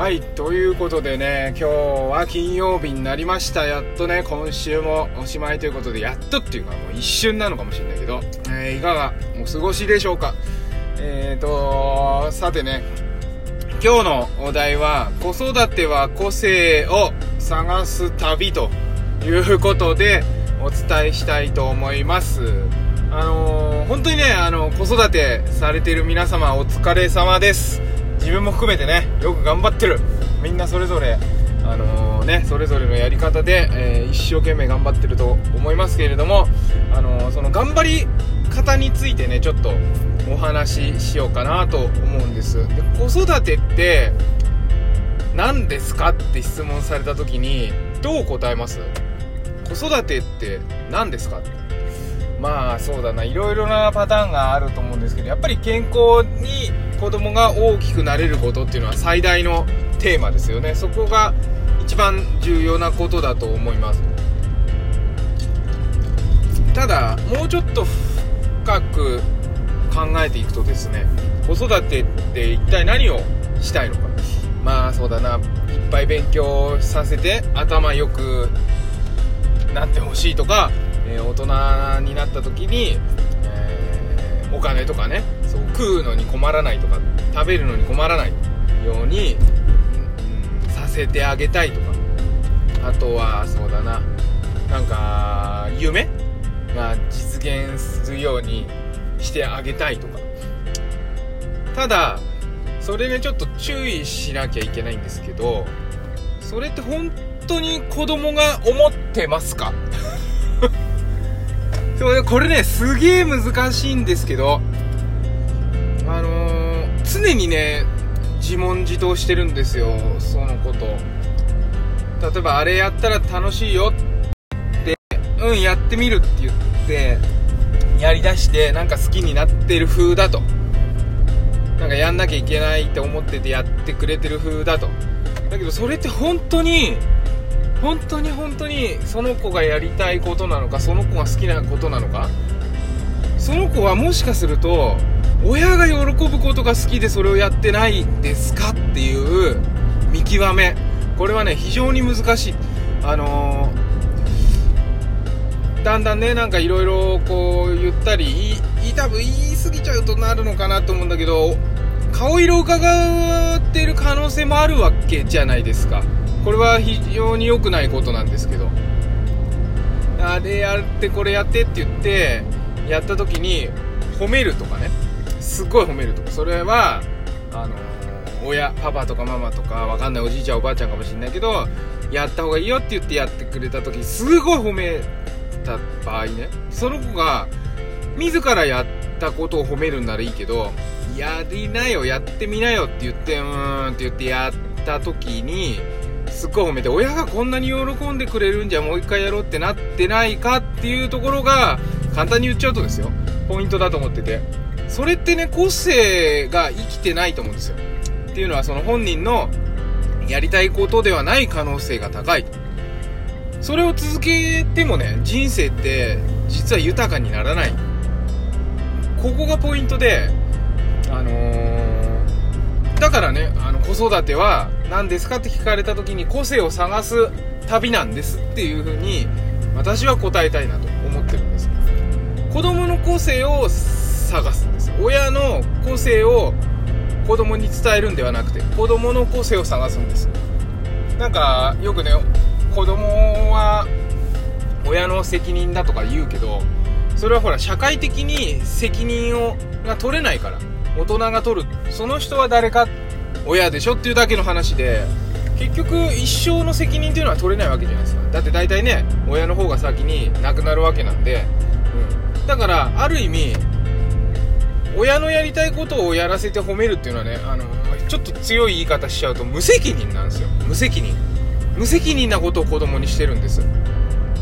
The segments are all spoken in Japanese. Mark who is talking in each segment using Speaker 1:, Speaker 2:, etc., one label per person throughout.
Speaker 1: はいということでね今日は金曜日になりました。やっとね今週もおしまいということでやっとっていうかもう一瞬なのかもしれないけど、えー、いかがお過ごしでしょうか。えーとさてね今日のお題は子育ては個性を探す旅ということでお伝えしたいと思います。あのー、本当にねあの子育てされてる皆様お疲れ様です。自分も含めてねよく頑張ってる。みんなそれぞれあのー、ねそれぞれのやり方で、えー、一生懸命頑張ってると思いますけれどもあの、その頑張り方についてねちょっとお話ししようかなと思うんです。で子育てって何ですかって質問された時にどう答えます？子育てって何ですかまあそうだな。いろいろなパターンがあると思うんですけどやっぱり健康に子供が大きくなれることっていうのは最大のテーマですよね。そこが一番重要なことだと思います。ただもうちょっと深く考えていくとですね子育てって一体何をしたいのか。まあそうだな。いっぱい勉強させて頭良くなってほしいとか、えー、大人になった時に、えー、お金とかね。そう。食うのに困らないとか食べるのに困らないように、うん、させてあげたいとか。あとはそうだな。なんか夢？が実現するようにしてあげたいとか。ただそれねちょっと注意しなきゃいけないんですけどそれって本当に子供が思ってますか？これねすげえ難しいんですけど、常にね自問自答してるんですよそのこと。例えばあれやったら楽しいよってうんやってみるって言ってやりだしてなんか好きになってる風だと。なんかやんなきゃいけないって思っててやってくれてる風だと。だけどそれって本当に本当に本当にその子がやりたいことなのかその子が好きなことなのか。その子はもしかすると親が喜ぶことが好きでそれをやってないですかっていう見極め。これはね非常に難しい。あのー、だんだんねなんかいろいろこう言ったり多分言い過ぎちゃうとなるのかなと思うんだけど顔色を伺ってる可能性もあるわけじゃないですか。これは非常に良くないことなんですけど。あれやってこれやってって言ってやった時に褒めるとかね。すっごい褒めるとか。それはあの親パパとかママとかわかんないおじいちゃんおばあちゃんかもしんないけどやった方がいいよって言ってやってくれた時すごい褒めた場合ね。その子が自らやったことを褒めるんならいいけどやりなよやってみなよって言ってうーんって言ってやった時にすっごい褒めて親がこんなに喜んでくれるんじゃもう一回やろうってなってないかっていうところが簡単に言っちゃうとですよ。ポイントだと思ってて。それってね個性が生きてないと思うんですよ。っていうのはその本人のやりたいことではない可能性が高い。それを続けてもね人生って実は豊かにならない。ここがポイントであのー、だからねあの子育ては何ですかって聞かれた時に個性を探す旅なんですっていう風に私は答えたいなと思ってるんです。子供の個性を探すんです。親の個性を子供に伝えるんではなくて子供の個性を探すんです。なんかよくね子供は親の責任だとか言うけどそれはほら社会的に責任をが取れないから大人が取る。その人は誰か親でしょっていうだけの話で結局一生の責任っていうのは取れないわけじゃないですか。だって大体ね親の方が先に亡くなるわけなんで、うん、だからある意味親のやりたいことをやらせて褒めるっていうのはねあのちょっと強い言い方しちゃうと無責任なんですよ。無責任。無責任なことを子供にしてるんです。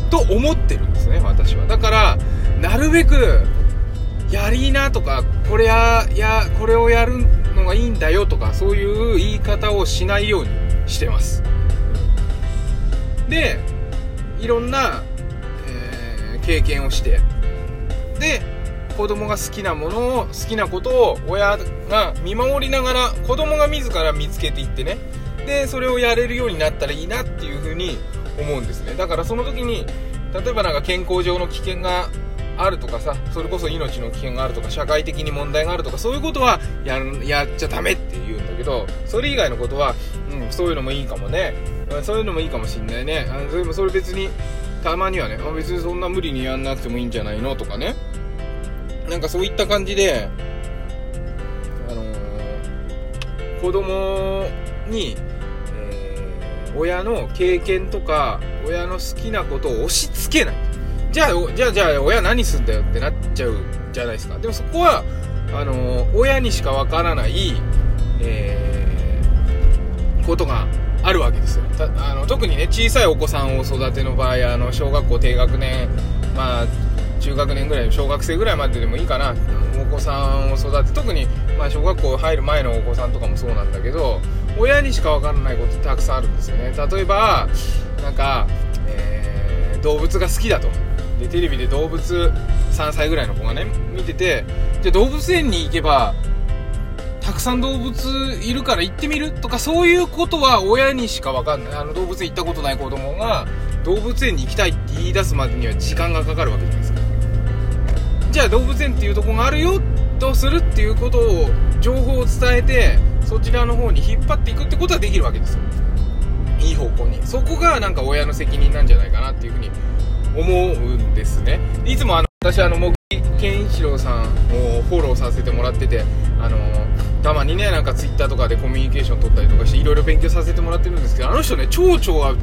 Speaker 1: と思ってるんですね私は。だからなるべくやりなとかこれややこれをやるのがいいんだよとかそういう言い方をしないようにしてます。でいろんな、えー、経験をして。で子供が好きなものを好きなことを親が見守りながら子供が自ら見つけていってね。でそれをやれるようになったらいいなっていうふうに思うんですね。だからその時に例えばなんか健康上の危険があるとかさそれこそ命の危険があるとか社会的に問題があるとかそういうことはややっちゃダメって言うんだけどそれ以外のことは、うん、そういうのもいいかもね。そういうのもいいかもしんないね。あそれもそれ別にたまにはね別にそんな無理にやんなくてもいいんじゃないのとかね。なんかそういった感じであのー、子供に、えー、親の経験とか親の好きなことを押し付けないじゃあ、じゃあ、じゃあ、親何すんだよってなっちゃうじゃないですか。でもそこは、あの親にしかわからない、えー、ことがあるわけですよ。あの特にね、小さいお子さんを育ての場合、あの、小学校低学年、まあ、中学年ぐらい、小学生ぐらいまででもいいかな、お子さんを育て、特に、まあ、小学校入る前のお子さんとかもそうなんだけど、親にしかわからないことたくさんあるんですよね。例えば、なんか、えー、動物が好きだと。でテレビで動物3歳ぐらいの子がね見ててじゃ動物園に行けばたくさん動物いるから行ってみる？とかそういうことは親にしか分かんないあの動物園行ったことない子供が動物園に行きたいって言い出すまでには時間がかかるわけじゃないですかじゃあ動物園っていうとこがあるよとするっていうことを情報を伝えてそちらの方に引っ張っていくってことはできるわけですよ。いい方向に。そこがなんか親の責任なんじゃないかなっていうふうに思うんですね。いつもあの私あの茂木健一郎さんをフォローさせてもらっててあのたまにねなんかツイッターとかでコミュニケーション取ったりとかしていろいろ勉強させてもらってるんですけどあの人ね蝶々は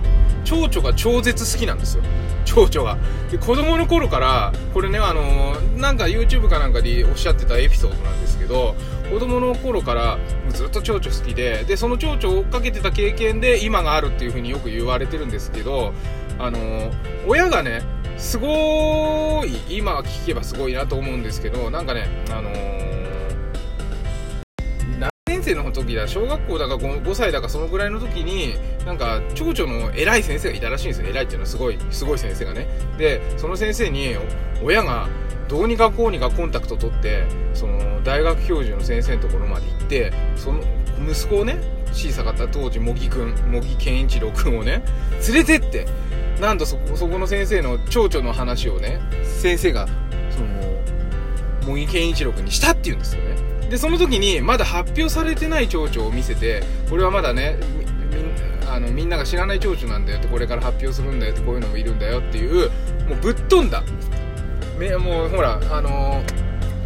Speaker 1: 蝶々が超絶好きなんですよ。蝶々が。で子供の頃からこれねあのなんか YouTube かなんかでおっしゃってたエピソードなんですけど子供の頃からずっと蝶々好きででその蝶々を追っかけてた経験で今があるっていう風によく言われてるんですけどあの親がねすごい今聞けばすごいなと思うんですけどなんかねあの何年生の時だ小学校だか 5, 5歳だかそのぐらいの時になんか蝶々の偉い先生がいたらしいんですよ。偉いっていうのはすごいすごい先生がね。でその先生に親がどうにかこうにかコンタクト取ってその大学教授の先生のところまで行ってその息子をね小さかった当時茂木君茂木健一郎君をね連れてってなんとそこそこの先生の蝶々の話をね先生がその茂木健一郎君にしたって言うんですよね。でその時にまだ発表されてない蝶々を見せてこれはまだねあのみんなが知らない蝶々なんだよってこれから発表するんだよってこういうのもいるんだよっていうもうぶっ飛んだ。めもうほらあの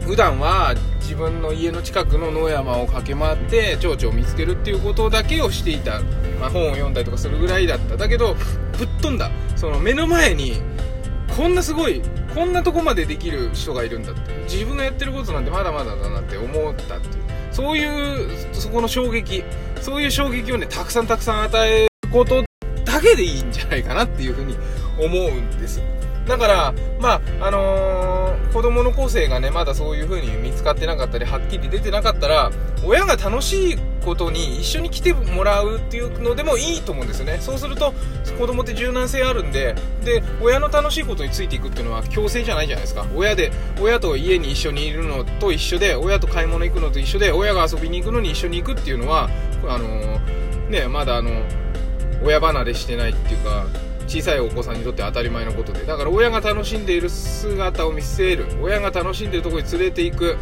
Speaker 1: ー、普段は自分の家の近くの野山を駆け回って蝶々を見つけるっていうことだけをしていた、まあ、本を読んだりとかするぐらいだった。だけどぶっ飛んだ。その目の前にこんなすごいこんなとこまでできる人がいるんだって。自分がやってることなんてまだまだだなって思ったっていう。そういうそこの衝撃。そういう衝撃をねたくさんたくさん与えることだけでいいんじゃないかなっていうふうに思うんです。だから、まあ、あのー、子供の個性がね、まだそういう風に見つかってなかったり、はっきり出てなかったら、親が楽しいことに一緒に来てもらうっていうのでもいいと思うんですよね。そうすると、子供って柔軟性あるんで、で、親の楽しいことについていくっていうのは強制じゃないじゃないですか。親で、親と家に一緒にいるのと一緒で、親と買い物行くのと一緒で、親が遊びに行くのに一緒に行くっていうのは、あの、ね、まだあの、親離れしてないっていうか、小さいお子さんにとって当たり前のことでだから親が楽しんでいる姿を見せる親が楽しんでいるところに連れていく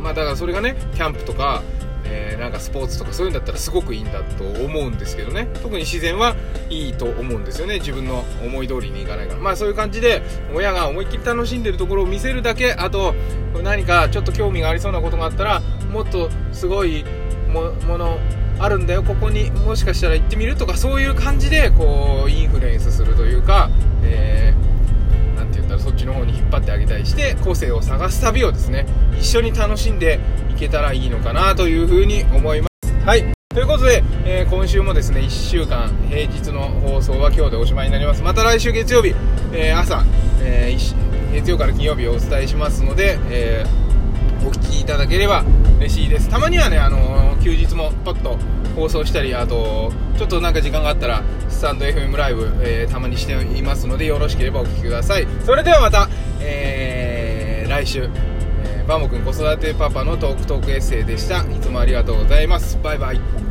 Speaker 1: まあだからそれがねキャンプとかえー、なんかスポーツとかそういうんだったらすごくいいんだと思うんですけどね。特に自然はいいと思うんですよね。自分の思い通りにいかないから。まあそういう感じで親が思いっきり楽しんでるところを見せるだけ。あと何かちょっと興味がありそうなことがあったらもっとすごいものあるんだよ。ここにもしかしたら行ってみるとかそういう感じでこうインフルエンスするというか、えー、そっちの方に引っ張ってあげたりして個性を探す旅をですね一緒に楽しんでいけたらいいのかなというふうに思います。はい。ということで、えー、今週もですね1週間平日の放送は今日でおしまいになります。また来週月曜日、えー、朝、え月曜から金曜日をお伝えしますので、えお聴きいただければ嬉しいです。たまにはね、あのー、休日もパッと放送したりあとちょっとなんか時間があったらスタンド FM ライブ、えー、たまにしていますのでよろしければお聴きください。それではまた、えー、来週、えー、バモくん子育てパパのトークトークエッセイでした。いつもありがとうございます。バイバイ。